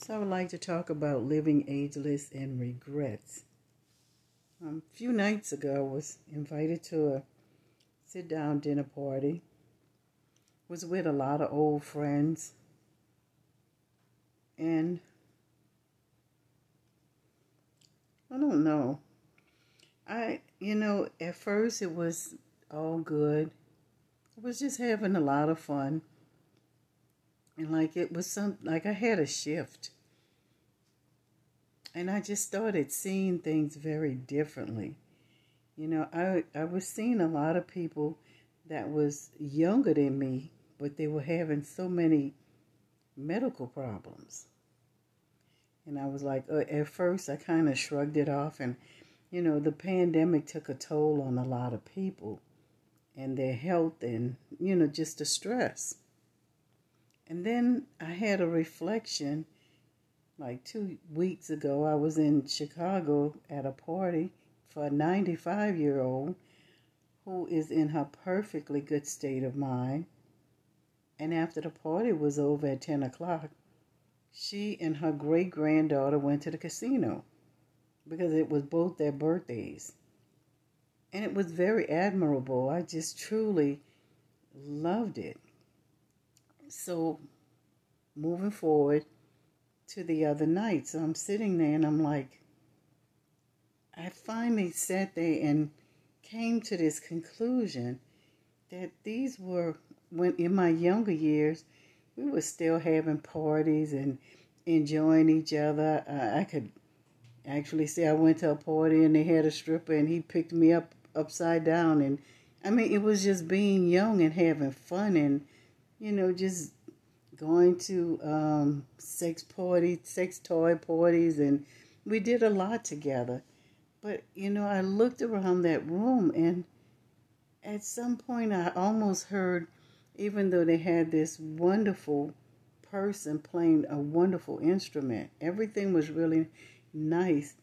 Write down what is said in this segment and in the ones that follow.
So I would like to talk about living ageless and regrets. Um, a few nights ago, I was invited to a sit-down dinner party. Was with a lot of old friends, and I don't know. I, you know, at first it was all good. I was just having a lot of fun. And like it was some, like I had a shift. And I just started seeing things very differently. You know, I, I was seeing a lot of people that was younger than me, but they were having so many medical problems. And I was like, uh, at first, I kind of shrugged it off. And, you know, the pandemic took a toll on a lot of people and their health and, you know, just the stress. And then I had a reflection like two weeks ago. I was in Chicago at a party for a 95 year old who is in her perfectly good state of mind. And after the party was over at 10 o'clock, she and her great granddaughter went to the casino because it was both their birthdays. And it was very admirable. I just truly loved it. So, moving forward to the other night, so I'm sitting there and I'm like, I finally sat there and came to this conclusion that these were when in my younger years we were still having parties and enjoying each other. Uh, I could actually say I went to a party and they had a stripper and he picked me up upside down and I mean it was just being young and having fun and you know, just going to um, sex parties, sex toy parties, and we did a lot together. But, you know, I looked around that room, and at some point I almost heard, even though they had this wonderful person playing a wonderful instrument, everything was really nice,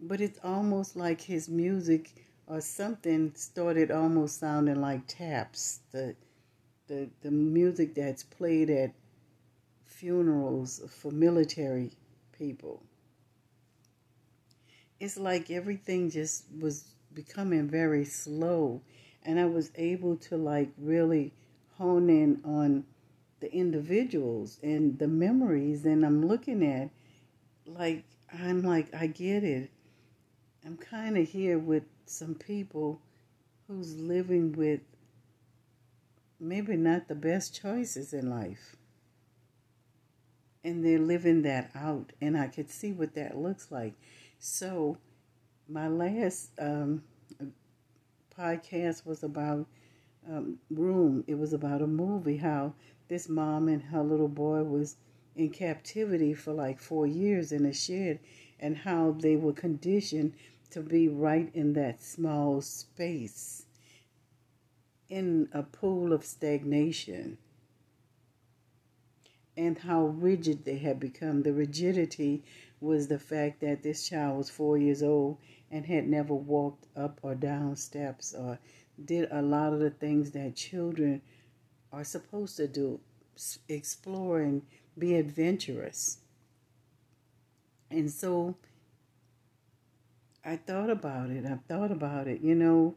but it's almost like his music or something started almost sounding like taps. The the, the music that's played at funerals for military people. It's like everything just was becoming very slow, and I was able to like really hone in on the individuals and the memories, and I'm looking at like I'm like I get it. I'm kind of here with some people who's living with maybe not the best choices in life. And they're living that out, and I could see what that looks like. So, my last um, podcast was about um, Room. It was about a movie, how this mom and her little boy was in captivity for like four years in a shed, and how they were conditioned to be right in that small space in a pool of stagnation and how rigid they had become. The rigidity was the fact that this child was four years old and had never walked up or down steps or did a lot of the things that children are supposed to do explore and be adventurous. And so I thought about it. I thought about it. You know,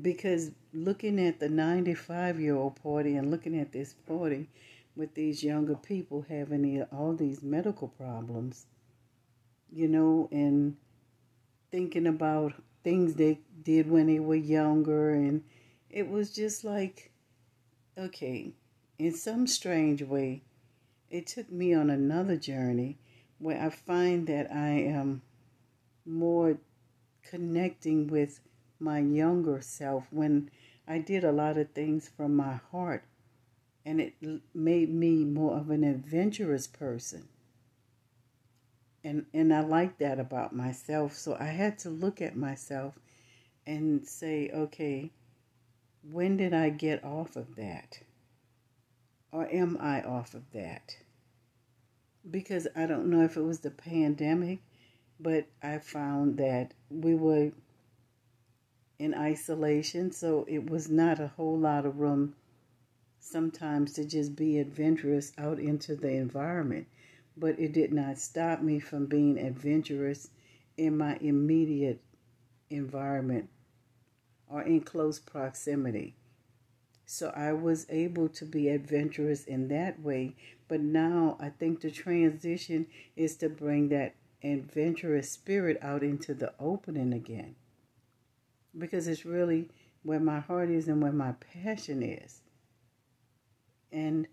because looking at the 95 year old party and looking at this party with these younger people having all these medical problems, you know, and thinking about things they did when they were younger, and it was just like, okay, in some strange way, it took me on another journey where I find that I am more connecting with my younger self when I did a lot of things from my heart and it made me more of an adventurous person. And and I like that about myself, so I had to look at myself and say, okay, when did I get off of that? Or am I off of that? Because I don't know if it was the pandemic, but I found that we were in isolation, so it was not a whole lot of room sometimes to just be adventurous out into the environment. but it did not stop me from being adventurous in my immediate environment or in close proximity. So I was able to be adventurous in that way. But now I think the transition is to bring that adventurous spirit out into the opening again. Because it's really where my heart is and where my passion is. And,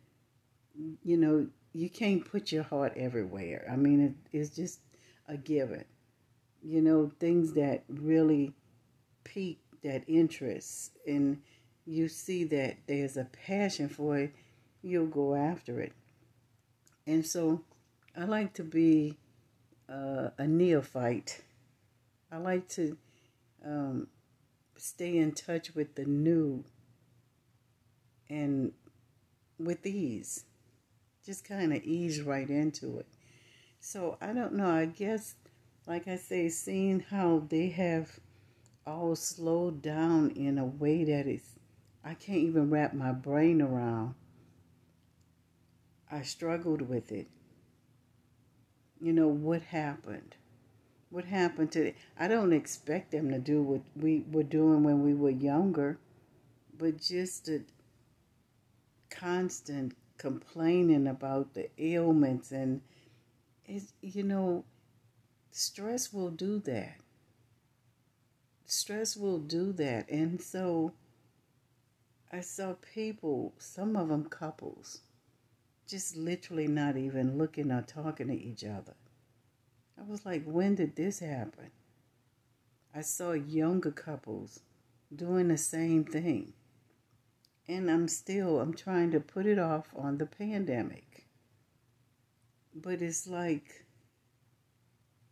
you know, you can't put your heart everywhere. I mean, it, it's just a given. You know, things that really pique that interest and you see that there's a passion for it, you'll go after it. And so I like to be uh, a neophyte. I like to um, stay in touch with the new and with ease. Just kind of ease right into it. So I don't know. I guess, like I say, seeing how they have all slowed down in a way that is, I can't even wrap my brain around. I struggled with it. You know, what happened? What happened to it? I don't expect them to do what we were doing when we were younger, but just the constant complaining about the ailments and it's, you know, stress will do that stress will do that. And so I saw people, some of them couples, just literally not even looking or talking to each other. I was like, when did this happen? I saw younger couples doing the same thing. And I'm still, I'm trying to put it off on the pandemic. But it's like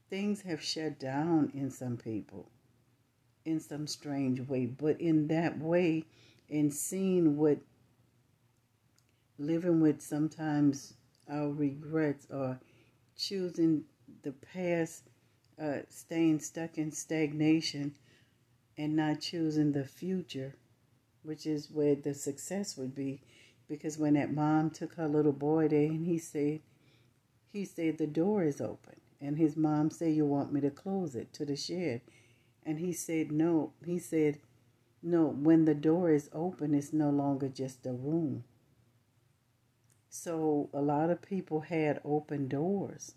things have shut down in some people in some strange way. But in that way, and seeing what living with sometimes our regrets or choosing the past, uh, staying stuck in stagnation and not choosing the future, which is where the success would be. Because when that mom took her little boy there and he said, he said the door is open. And his mom said, you want me to close it to the shed. And he said, No. He said, No, when the door is open, it's no longer just a room. So a lot of people had open doors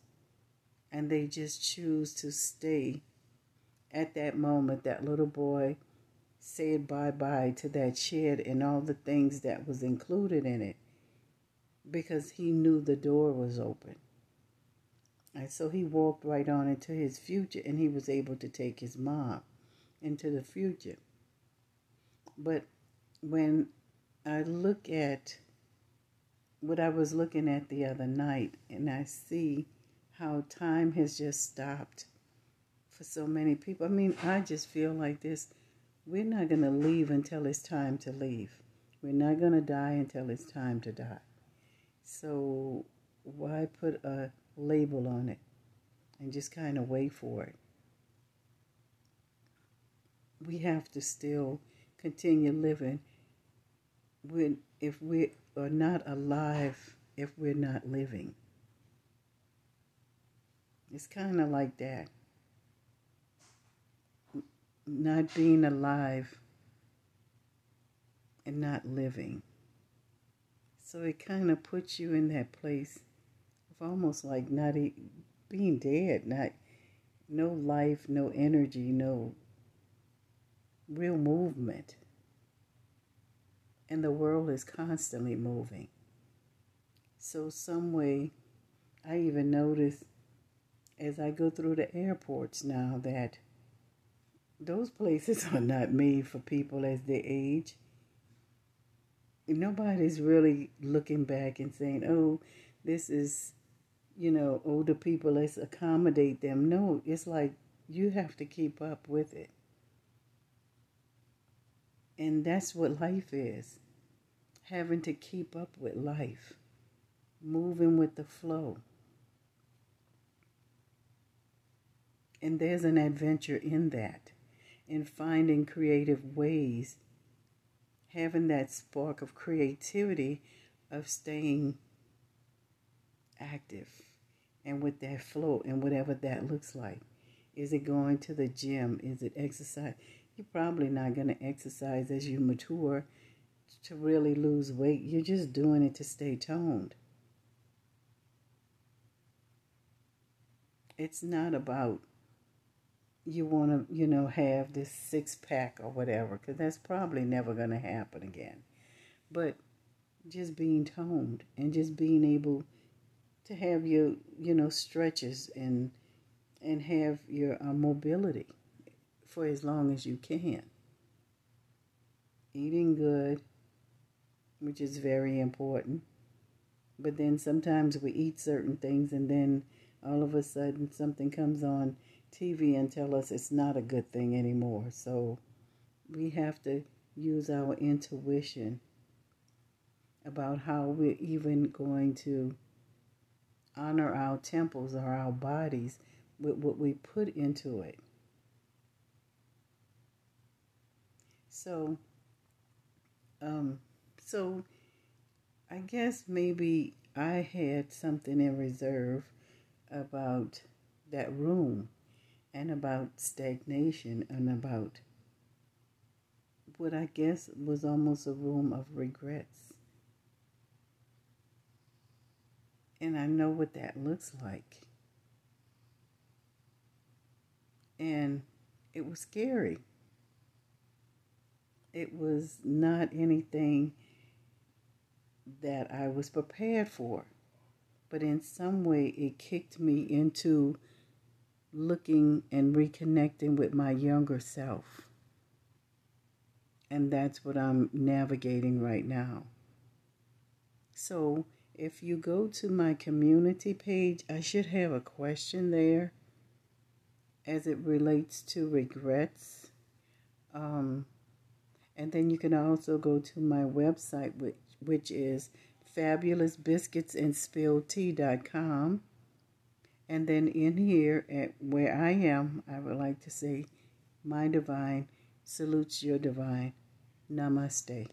and they just choose to stay at that moment. That little boy said bye bye to that shed and all the things that was included in it because he knew the door was open. And so he walked right on into his future and he was able to take his mom into the future. But when I look at what I was looking at the other night and I see how time has just stopped for so many people. I mean, I just feel like this we're not going to leave until it's time to leave. We're not going to die until it's time to die. So, why put a label on it and just kind of wait for it. We have to still continue living when if we are not alive if we're not living. It's kind of like that. Not being alive and not living. So it kind of puts you in that place of almost like not being dead, not no life, no energy, no real movement. And the world is constantly moving. So, some way, I even notice as I go through the airports now that those places are not made for people as they age. Nobody's really looking back and saying, oh, this is you know, older people, let's accommodate them. No, it's like you have to keep up with it. And that's what life is having to keep up with life, moving with the flow. And there's an adventure in that, in finding creative ways, having that spark of creativity of staying active and with that flow and whatever that looks like. Is it going to the gym? Is it exercise? You're probably not going to exercise as you mature to really lose weight. You're just doing it to stay toned. It's not about you want to, you know, have this six pack or whatever, because that's probably never going to happen again. But just being toned and just being able to have your, you know, stretches and and have your uh, mobility for as long as you can. Eating good, which is very important. But then sometimes we eat certain things and then all of a sudden something comes on TV and tell us it's not a good thing anymore. So we have to use our intuition about how we're even going to honor our temples or our bodies with what we put into it. So, um, so I guess maybe I had something in reserve about that room and about stagnation and about what I guess was almost a room of regrets. And I know what that looks like. And it was scary. It was not anything that I was prepared for. But in some way, it kicked me into looking and reconnecting with my younger self. And that's what I'm navigating right now. So, if you go to my community page, I should have a question there as it relates to regrets. Um, and then you can also go to my website, which, which is fabulousbiscuitsandspilled And then in here, at where I am, I would like to say, my divine salutes your divine. Namaste.